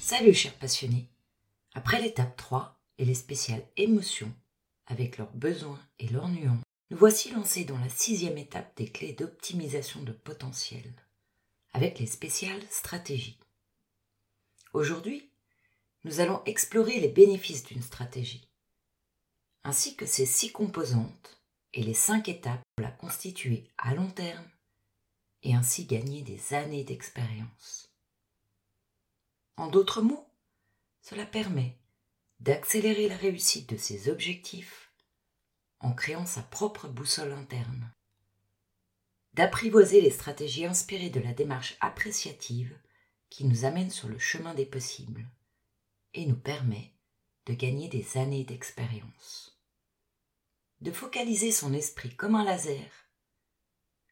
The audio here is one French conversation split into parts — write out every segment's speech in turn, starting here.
Salut chers passionnés. Après l'étape 3 et les spéciales émotions, avec leurs besoins et leurs nuances, nous voici lancés dans la sixième étape des clés d'optimisation de potentiel, avec les spéciales stratégies. Aujourd'hui, nous allons explorer les bénéfices d'une stratégie, ainsi que ses six composantes et les cinq étapes pour la constituer à long terme et ainsi gagner des années d'expérience. En d'autres mots, cela permet d'accélérer la réussite de ses objectifs en créant sa propre boussole interne, d'apprivoiser les stratégies inspirées de la démarche appréciative qui nous amène sur le chemin des possibles et nous permet de gagner des années d'expérience, de focaliser son esprit comme un laser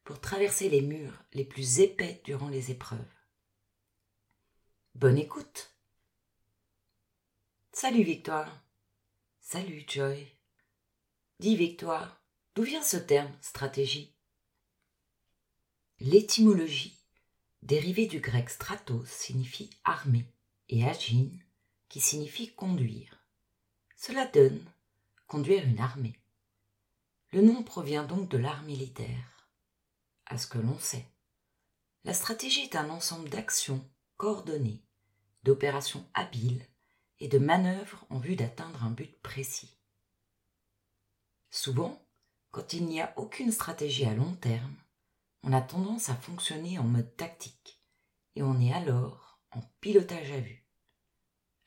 pour traverser les murs les plus épais durant les épreuves. Bonne écoute. Salut Victoire. Salut Joy. Dis Victoire, d'où vient ce terme stratégie? L'étymologie, dérivée du grec stratos, signifie armée et agine, qui signifie conduire. Cela donne conduire une armée. Le nom provient donc de l'art militaire. À ce que l'on sait, la stratégie est un ensemble d'actions coordonnées, d'opérations habiles et de manœuvres en vue d'atteindre un but précis. Souvent, quand il n'y a aucune stratégie à long terme, on a tendance à fonctionner en mode tactique et on est alors en pilotage à vue.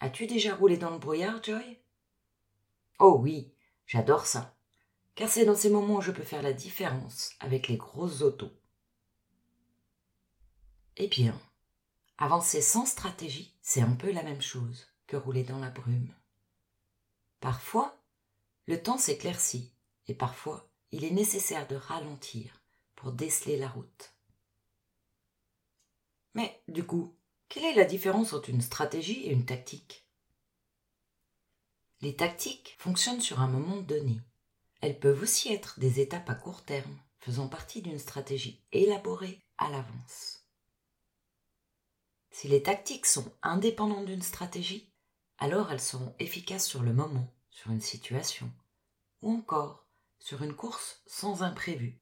As-tu déjà roulé dans le brouillard, Joy? Oh oui, j'adore ça, car c'est dans ces moments où je peux faire la différence avec les grosses autos. Eh bien, avancer sans stratégie, c'est un peu la même chose que rouler dans la brume. Parfois, le temps s'éclaircit et parfois il est nécessaire de ralentir pour déceler la route. Mais du coup, quelle est la différence entre une stratégie et une tactique? Les tactiques fonctionnent sur un moment donné. Elles peuvent aussi être des étapes à court terme, faisant partie d'une stratégie élaborée à l'avance. Si les tactiques sont indépendantes d'une stratégie, alors elles seront efficaces sur le moment, sur une situation, ou encore sur une course sans imprévu.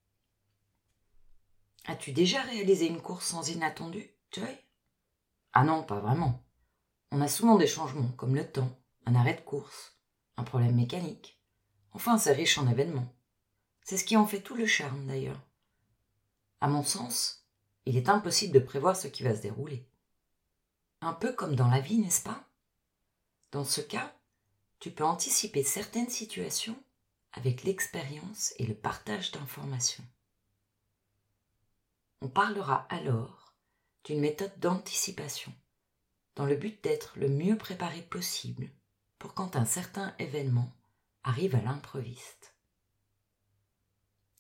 As-tu déjà réalisé une course sans inattendu, Joy? Ah non, pas vraiment. On a souvent des changements, comme le temps, un arrêt de course, un problème mécanique. Enfin, c'est riche en événements. C'est ce qui en fait tout le charme, d'ailleurs. À mon sens, il est impossible de prévoir ce qui va se dérouler. Un peu comme dans la vie, n'est-ce pas? Dans ce cas, tu peux anticiper certaines situations avec l'expérience et le partage d'informations. On parlera alors d'une méthode d'anticipation, dans le but d'être le mieux préparé possible pour quand un certain événement arrive à l'improviste.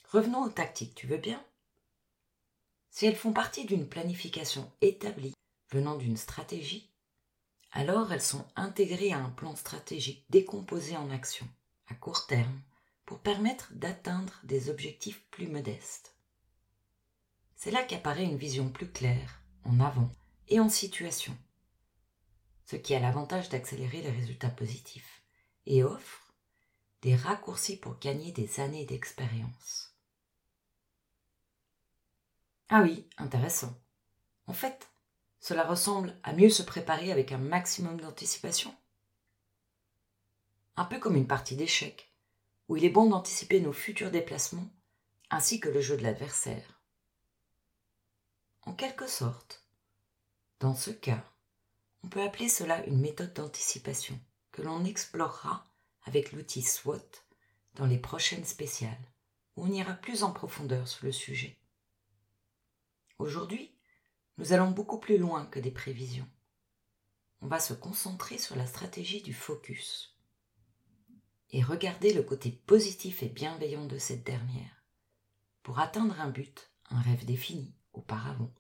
Revenons aux tactiques, tu veux bien? Si elles font partie d'une planification établie venant d'une stratégie, alors elles sont intégrées à un plan stratégique décomposé en actions, à court terme, pour permettre d'atteindre des objectifs plus modestes. C'est là qu'apparaît une vision plus claire, en avant et en situation, ce qui a l'avantage d'accélérer les résultats positifs et offre des raccourcis pour gagner des années d'expérience. Ah oui, intéressant. En fait, cela ressemble à mieux se préparer avec un maximum d'anticipation. Un peu comme une partie d'échecs où il est bon d'anticiper nos futurs déplacements ainsi que le jeu de l'adversaire. En quelque sorte, dans ce cas, on peut appeler cela une méthode d'anticipation que l'on explorera avec l'outil SWOT dans les prochaines spéciales, où on ira plus en profondeur sur le sujet. Aujourd'hui, nous allons beaucoup plus loin que des prévisions. On va se concentrer sur la stratégie du focus et regarder le côté positif et bienveillant de cette dernière, pour atteindre un but, un rêve défini auparavant.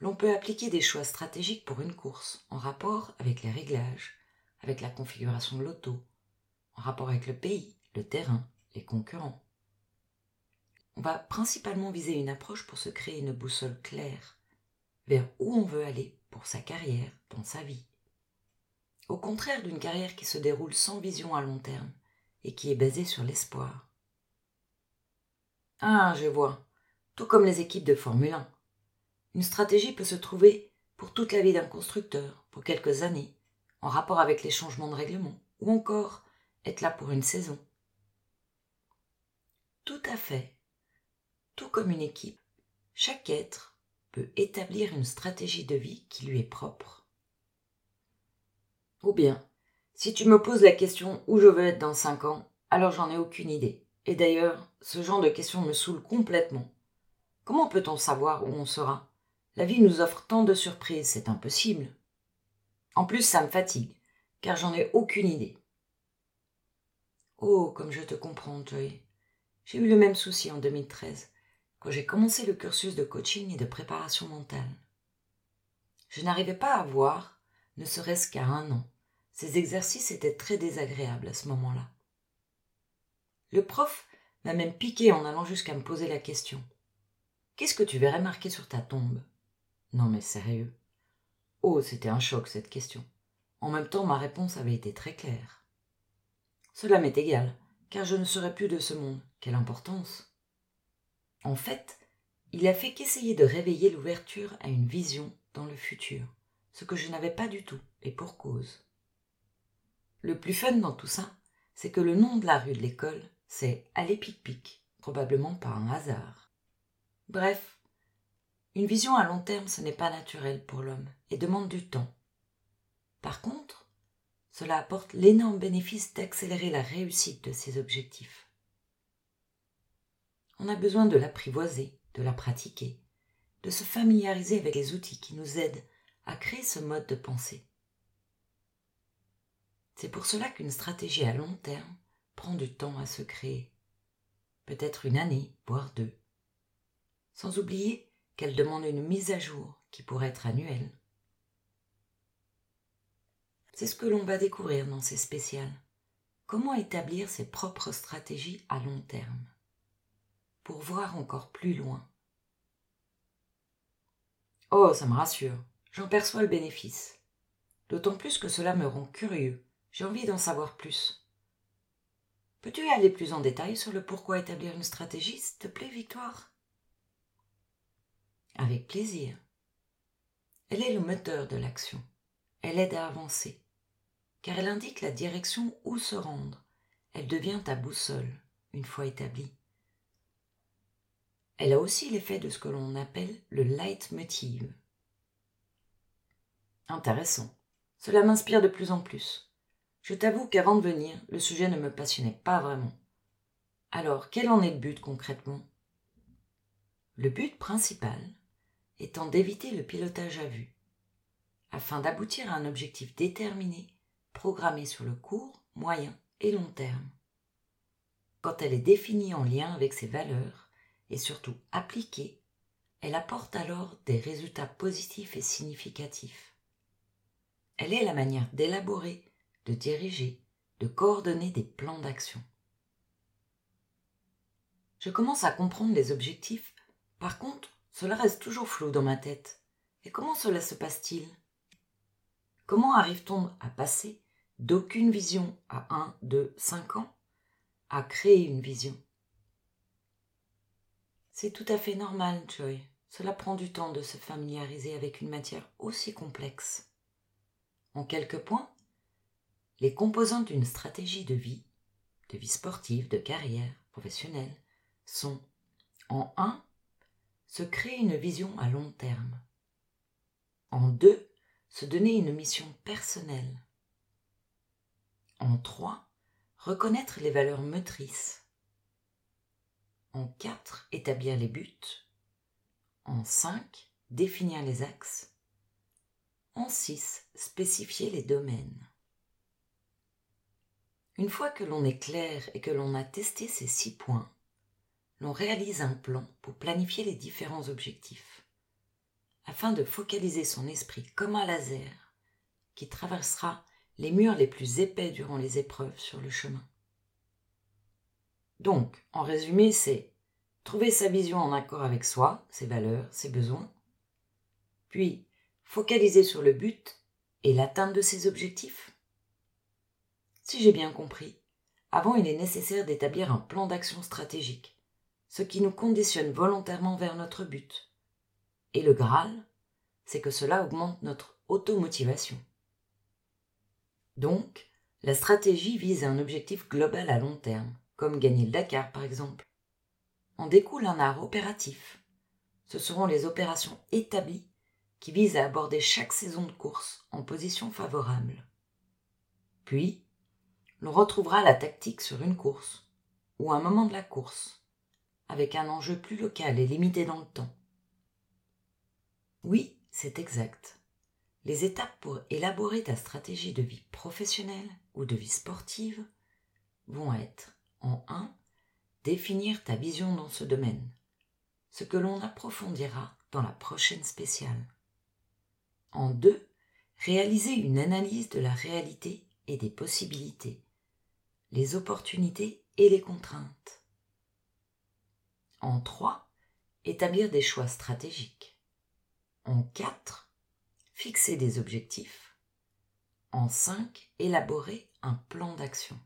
L'on peut appliquer des choix stratégiques pour une course en rapport avec les réglages, avec la configuration de l'auto, en rapport avec le pays, le terrain, les concurrents. On va principalement viser une approche pour se créer une boussole claire vers où on veut aller pour sa carrière, dans sa vie. Au contraire d'une carrière qui se déroule sans vision à long terme et qui est basée sur l'espoir. Ah, je vois. Tout comme les équipes de Formule 1. Une stratégie peut se trouver pour toute la vie d'un constructeur, pour quelques années, en rapport avec les changements de règlement, ou encore être là pour une saison. Tout à fait. Tout comme une équipe, chaque être peut établir une stratégie de vie qui lui est propre. Ou bien, si tu me poses la question où je veux être dans cinq ans, alors j'en ai aucune idée. Et d'ailleurs, ce genre de questions me saoule complètement. Comment peut-on savoir où on sera? La vie nous offre tant de surprises, c'est impossible. En plus, ça me fatigue, car j'en ai aucune idée. Oh, comme je te comprends, Joy. J'ai eu le même souci en 2013 quand j'ai commencé le cursus de coaching et de préparation mentale. Je n'arrivais pas à voir, ne serait-ce qu'à un an. Ces exercices étaient très désagréables à ce moment-là. Le prof m'a même piqué en allant jusqu'à me poser la question. Qu'est-ce que tu verrais marqué sur ta tombe? Non mais sérieux. Oh, c'était un choc cette question. En même temps, ma réponse avait été très claire. Cela m'est égal, car je ne serai plus de ce monde. Quelle importance en fait, il a fait qu'essayer de réveiller l'ouverture à une vision dans le futur, ce que je n'avais pas du tout, et pour cause. Le plus fun dans tout ça, c'est que le nom de la rue de l'école, c'est Allez Pic-Pic, probablement par un hasard. Bref, une vision à long terme, ce n'est pas naturel pour l'homme et demande du temps. Par contre, cela apporte l'énorme bénéfice d'accélérer la réussite de ses objectifs on a besoin de l'apprivoiser, de la pratiquer, de se familiariser avec les outils qui nous aident à créer ce mode de pensée. C'est pour cela qu'une stratégie à long terme prend du temps à se créer, peut-être une année, voire deux, sans oublier qu'elle demande une mise à jour qui pourrait être annuelle. C'est ce que l'on va découvrir dans ces spéciales. Comment établir ses propres stratégies à long terme pour voir encore plus loin. Oh, ça me rassure, j'en perçois le bénéfice. D'autant plus que cela me rend curieux, j'ai envie d'en savoir plus. Peux-tu aller plus en détail sur le pourquoi établir une stratégie, s'il te plaît, Victoire? Avec plaisir. Elle est le moteur de l'action. Elle aide à avancer, car elle indique la direction où se rendre. Elle devient ta boussole, une fois établie. Elle a aussi l'effet de ce que l'on appelle le leitmotiv. Intéressant. Cela m'inspire de plus en plus. Je t'avoue qu'avant de venir, le sujet ne me passionnait pas vraiment. Alors, quel en est le but concrètement? Le but principal étant d'éviter le pilotage à vue, afin d'aboutir à un objectif déterminé, programmé sur le court, moyen et long terme. Quand elle est définie en lien avec ses valeurs, et surtout appliquée, elle apporte alors des résultats positifs et significatifs. Elle est la manière d'élaborer, de diriger, de coordonner des plans d'action. Je commence à comprendre les objectifs, par contre, cela reste toujours flou dans ma tête. Et comment cela se passe-t-il? Comment arrive-t-on à passer d'aucune vision à un, deux, cinq ans à créer une vision? C'est tout à fait normal, Joy. Cela prend du temps de se familiariser avec une matière aussi complexe. En quelques points, les composantes d'une stratégie de vie, de vie sportive, de carrière, professionnelle, sont en un, se créer une vision à long terme. En deux, se donner une mission personnelle. En trois, reconnaître les valeurs motrices. En 4, établir les buts. En 5, définir les axes. En 6, spécifier les domaines. Une fois que l'on est clair et que l'on a testé ces six points, l'on réalise un plan pour planifier les différents objectifs, afin de focaliser son esprit comme un laser qui traversera les murs les plus épais durant les épreuves sur le chemin. Donc, en résumé, c'est trouver sa vision en accord avec soi, ses valeurs, ses besoins, puis focaliser sur le but et l'atteinte de ses objectifs. Si j'ai bien compris, avant il est nécessaire d'établir un plan d'action stratégique, ce qui nous conditionne volontairement vers notre but. Et le Graal, c'est que cela augmente notre automotivation. Donc, la stratégie vise un objectif global à long terme, comme gagner le Dakar par exemple. En découle un art opératif. Ce seront les opérations établies qui visent à aborder chaque saison de course en position favorable. Puis, l'on retrouvera la tactique sur une course, ou un moment de la course, avec un enjeu plus local et limité dans le temps. Oui, c'est exact. Les étapes pour élaborer ta stratégie de vie professionnelle ou de vie sportive vont être en 1. Définir ta vision dans ce domaine, ce que l'on approfondira dans la prochaine spéciale. En 2. Réaliser une analyse de la réalité et des possibilités, les opportunités et les contraintes. En 3. Établir des choix stratégiques. En 4. Fixer des objectifs. En 5. Élaborer un plan d'action.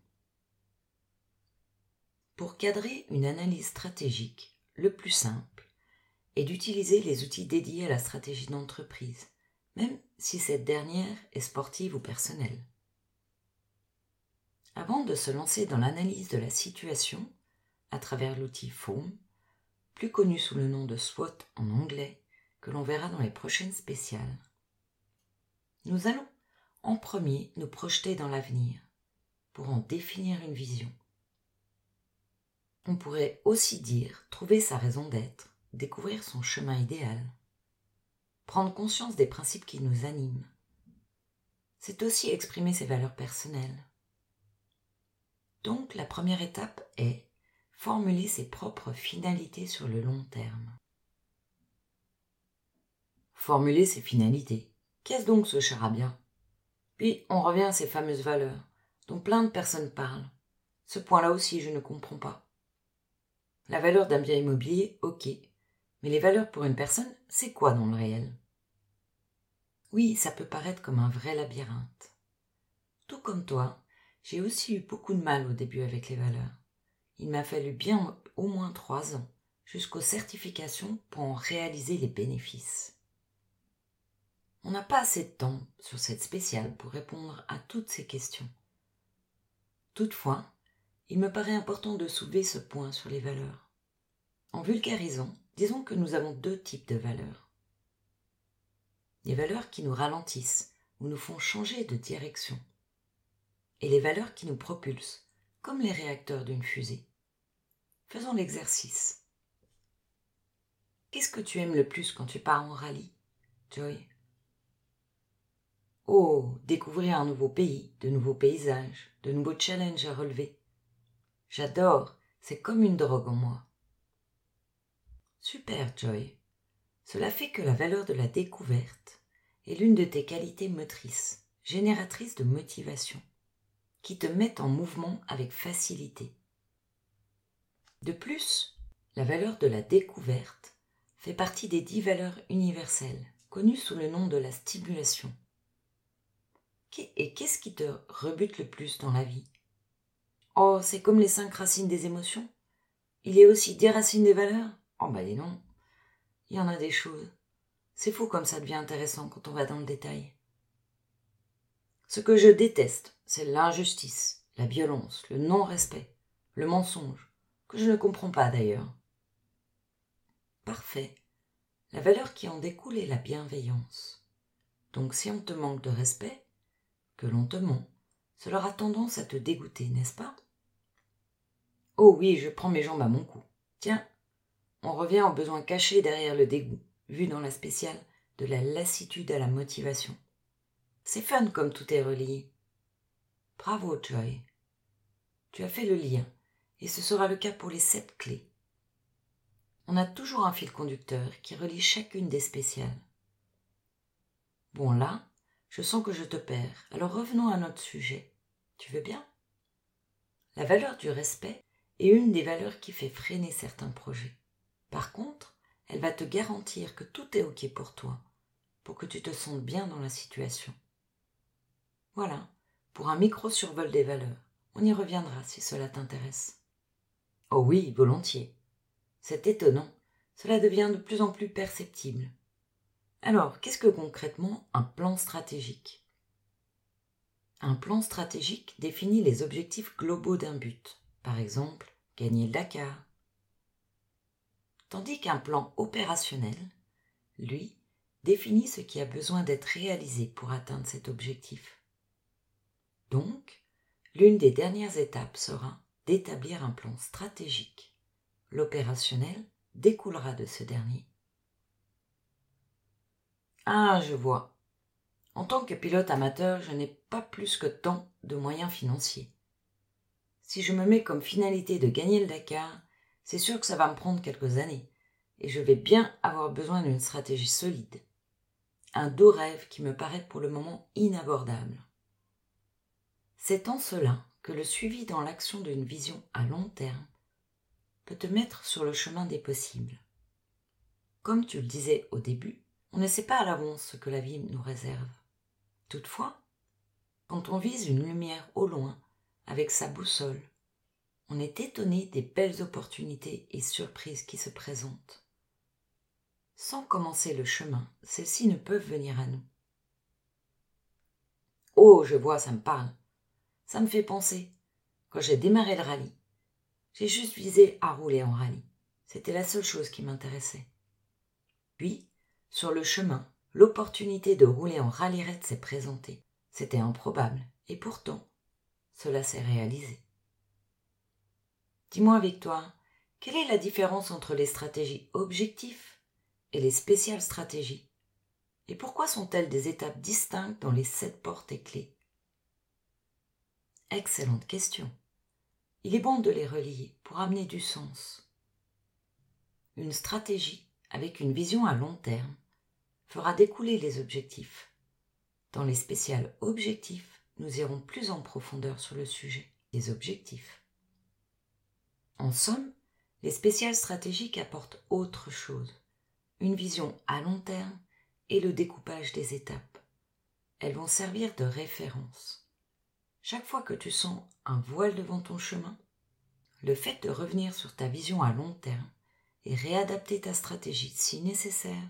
Pour cadrer une analyse stratégique, le plus simple est d'utiliser les outils dédiés à la stratégie d'entreprise, même si cette dernière est sportive ou personnelle. Avant de se lancer dans l'analyse de la situation à travers l'outil FOAM, plus connu sous le nom de SWOT en anglais, que l'on verra dans les prochaines spéciales, nous allons en premier nous projeter dans l'avenir pour en définir une vision. On pourrait aussi dire trouver sa raison d'être, découvrir son chemin idéal, prendre conscience des principes qui nous animent. C'est aussi exprimer ses valeurs personnelles. Donc la première étape est formuler ses propres finalités sur le long terme. Formuler ses finalités. Qu'est-ce donc ce charabia? Puis on revient à ces fameuses valeurs, dont plein de personnes parlent. Ce point-là aussi, je ne comprends pas. La valeur d'un bien immobilier, ok. Mais les valeurs pour une personne, c'est quoi dans le réel? Oui, ça peut paraître comme un vrai labyrinthe. Tout comme toi, j'ai aussi eu beaucoup de mal au début avec les valeurs. Il m'a fallu bien au moins trois ans jusqu'aux certifications pour en réaliser les bénéfices. On n'a pas assez de temps sur cette spéciale pour répondre à toutes ces questions. Toutefois, il me paraît important de soulever ce point sur les valeurs. En vulgarisant, disons que nous avons deux types de valeurs. Les valeurs qui nous ralentissent ou nous font changer de direction. Et les valeurs qui nous propulsent, comme les réacteurs d'une fusée. Faisons l'exercice. Qu'est-ce que tu aimes le plus quand tu pars en rallye, Joy? Oh, découvrir un nouveau pays, de nouveaux paysages, de nouveaux challenges à relever. J'adore, c'est comme une drogue en moi. Super, Joy. Cela fait que la valeur de la découverte est l'une de tes qualités motrices, génératrices de motivation, qui te mettent en mouvement avec facilité. De plus, la valeur de la découverte fait partie des dix valeurs universelles, connues sous le nom de la stimulation. Et qu'est-ce qui te rebute le plus dans la vie? Oh, c'est comme les cinq racines des émotions. Il y a aussi des racines des valeurs. Oh bah dis non. Il y en a des choses. C'est fou comme ça devient intéressant quand on va dans le détail. Ce que je déteste, c'est l'injustice, la violence, le non-respect, le mensonge, je ne comprends pas d'ailleurs. Parfait. La valeur qui en découle est la bienveillance. Donc si on te manque de respect, que l'on te ment, cela aura tendance à te dégoûter, n'est-ce pas? Oh oui, je prends mes jambes à mon cou. Tiens, on revient au besoin caché derrière le dégoût, vu dans la spéciale de la lassitude à la motivation. C'est fun comme tout est relié. Bravo, Joy. Tu as fait le lien, et ce sera le cas pour les sept clés. On a toujours un fil conducteur qui relie chacune des spéciales. Bon là, je sens que je te perds, alors revenons à notre sujet. Tu veux bien? La valeur du respect est une des valeurs qui fait freiner certains projets. Par contre, elle va te garantir que tout est OK pour toi, pour que tu te sentes bien dans la situation. Voilà, pour un micro-survol des valeurs. On y reviendra si cela t'intéresse. Oh oui, volontiers. C'est étonnant, cela devient de plus en plus perceptible. Alors, qu'est-ce que concrètement un plan stratégique? Un plan stratégique définit les objectifs globaux d'un but, par exemple, gagner le Dakar. Tandis qu'un plan opérationnel, lui, définit ce qui a besoin d'être réalisé pour atteindre cet objectif. Donc, l'une des dernières étapes sera d'établir un plan stratégique. L'opérationnel découlera de ce dernier. Ah, je vois. En tant que pilote amateur, je n'ai pas plus que tant de moyens financiers. Si je me mets comme finalité de gagner le Dakar, c'est sûr que ça va me prendre quelques années, et je vais bien avoir besoin d'une stratégie solide. Un doux rêve qui me paraît pour le moment inabordable. C'est en cela que le suivi dans l'action d'une vision à long terme peut te mettre sur le chemin des possibles. Comme tu le disais au début, on ne sait pas à l'avance ce que la vie nous réserve. Toutefois, quand on vise une lumière au loin avec sa boussole, on est étonné des belles opportunités et surprises qui se présentent. Sans commencer le chemin, celles-ci ne peuvent venir à nous. Oh, je vois, ça me parle. Ça me fait penser. Quand j'ai démarré le rallye, j'ai juste visé à rouler en rallye. C'était la seule chose qui m'intéressait. Puis, sur le chemin, l'opportunité de rouler en rallyrette s'est présentée. C'était improbable, et pourtant, cela s'est réalisé. Dis-moi, Victoire, quelle est la différence entre les stratégies objectifs et les spéciales stratégies? Et pourquoi sont-elles des étapes distinctes dans les sept portes et clés? Excellente question. Il est bon de les relier pour amener du sens. Une stratégie avec une vision à long terme fera découler les objectifs. Dans les spéciales objectifs, nous irons plus en profondeur sur le sujet des objectifs. En somme, les spéciales stratégiques apportent autre chose, une vision à long terme et le découpage des étapes. Elles vont servir de référence. Chaque fois que tu sens un voile devant ton chemin, le fait de revenir sur ta vision à long terme et réadapter ta stratégie si nécessaire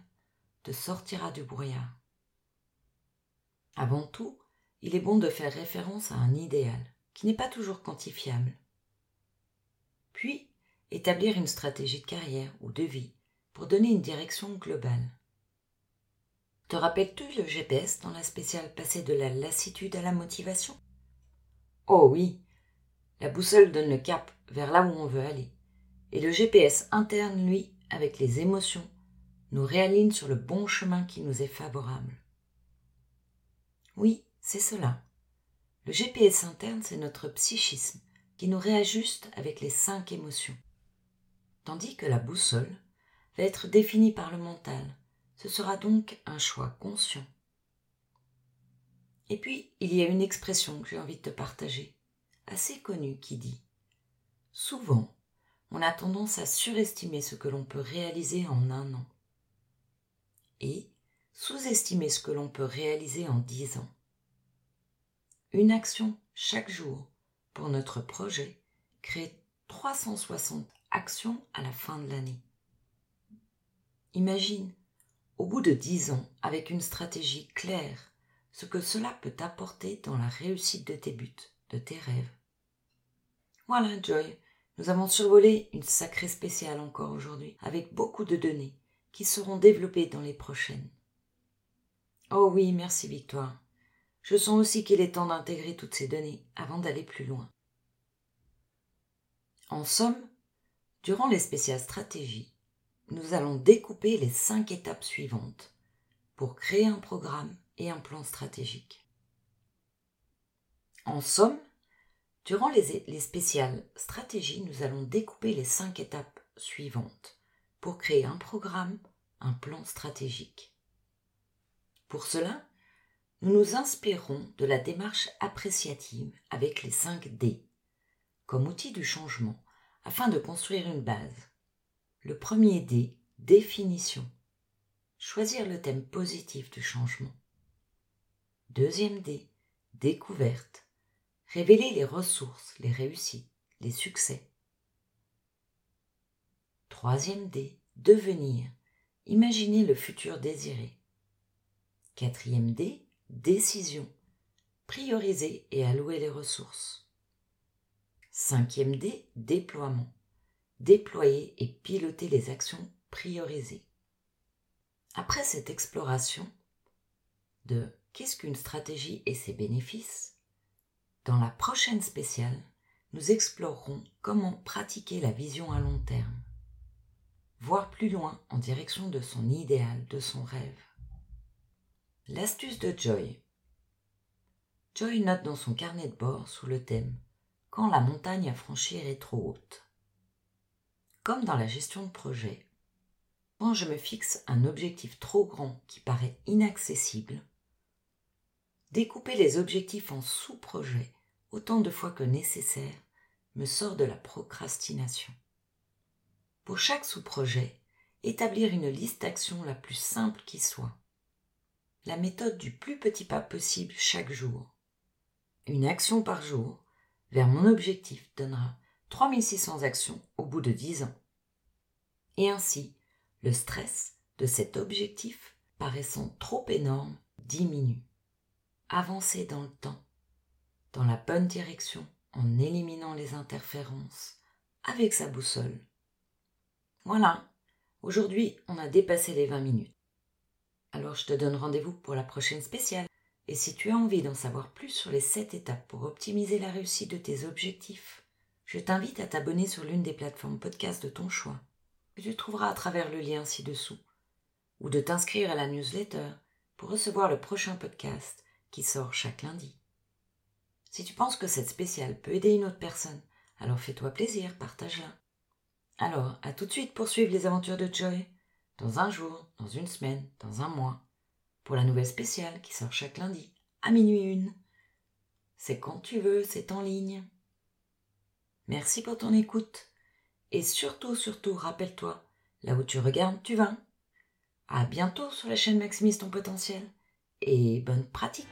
te sortira du brouillard. Avant tout, il est bon de faire référence à un idéal qui n'est pas toujours quantifiable. Puis, établir une stratégie de carrière ou de vie pour donner une direction globale. Te rappelles-tu le GPS dans la spéciale passée de la lassitude à la motivation? Oh oui, la boussole donne le cap vers là où on veut aller. Et le GPS interne, lui, avec les émotions, nous réaligne sur le bon chemin qui nous est favorable. Oui, c'est cela. Le GPS interne, c'est notre psychisme qui nous réajuste avec les cinq émotions. Tandis que la boussole va être définie par le mental. Ce sera donc un choix conscient. Et puis, il y a une expression que j'ai envie de te partager, assez connue, qui dit Souvent, on a tendance à surestimer ce que l'on peut réaliser en un an et sous-estimer ce que l'on peut réaliser en dix ans. Une action chaque jour pour notre projet crée 360 actions à la fin de l'année. Imagine, au bout de dix ans, avec une stratégie claire, ce que cela peut apporter dans la réussite de tes buts, de tes rêves. Voilà, Joy, nous avons survolé une sacrée spéciale encore aujourd'hui, avec beaucoup de données qui seront développées dans les prochaines. Oh oui, merci Victoire. Je sens aussi qu'il est temps d'intégrer toutes ces données avant d'aller plus loin. En somme, durant les spéciales stratégies, nous allons découper les cinq étapes suivantes pour créer un programme et un plan stratégique. En somme, durant les, les spéciales stratégies, nous allons découper les cinq étapes suivantes pour créer un programme, un plan stratégique. Pour cela, nous nous inspirerons de la démarche appréciative avec les 5 D comme outil du changement afin de construire une base. Le premier D, définition. Choisir le thème positif du changement. Deuxième D, découverte. Révéler les ressources, les réussites, les succès. Troisième D, devenir. Imaginer le futur désiré. Quatrième D, décision. Prioriser et allouer les ressources. Cinquième D, déploiement. Déployer et piloter les actions priorisées. Après cette exploration de qu'est-ce qu'une stratégie et ses bénéfices, dans la prochaine spéciale, nous explorerons comment pratiquer la vision à long terme, voir plus loin en direction de son idéal, de son rêve. L'astuce de Joy. Joy note dans son carnet de bord sous le thème Quand la montagne à franchir est trop haute. Comme dans la gestion de projet, quand je me fixe un objectif trop grand qui paraît inaccessible, découper les objectifs en sous-projets autant de fois que nécessaire me sort de la procrastination. Pour chaque sous-projet, établir une liste d'actions la plus simple qui soit. La méthode du plus petit pas possible chaque jour. Une action par jour vers mon objectif donnera 3600 actions au bout de 10 ans. Et ainsi, le stress de cet objectif paraissant trop énorme diminue. Avancer dans le temps, dans la bonne direction, en éliminant les interférences, avec sa boussole. Voilà, aujourd'hui on a dépassé les 20 minutes. Alors je te donne rendez-vous pour la prochaine spéciale. Et si tu as envie d'en savoir plus sur les 7 étapes pour optimiser la réussite de tes objectifs, je t'invite à t'abonner sur l'une des plateformes podcast de ton choix que tu trouveras à travers le lien ci-dessous, ou de t'inscrire à la newsletter pour recevoir le prochain podcast qui sort chaque lundi. Si tu penses que cette spéciale peut aider une autre personne, alors fais-toi plaisir, partage-la. Alors, à tout de suite pour suivre les aventures de Joy, dans un jour, dans une semaine, dans un mois, pour la nouvelle spéciale qui sort chaque lundi, à minuit une. C'est quand tu veux, c'est en ligne. Merci pour ton écoute. Et surtout, surtout, rappelle-toi, là où tu regardes, tu vas. À bientôt sur la chaîne Maximise ton potentiel et bonne pratique.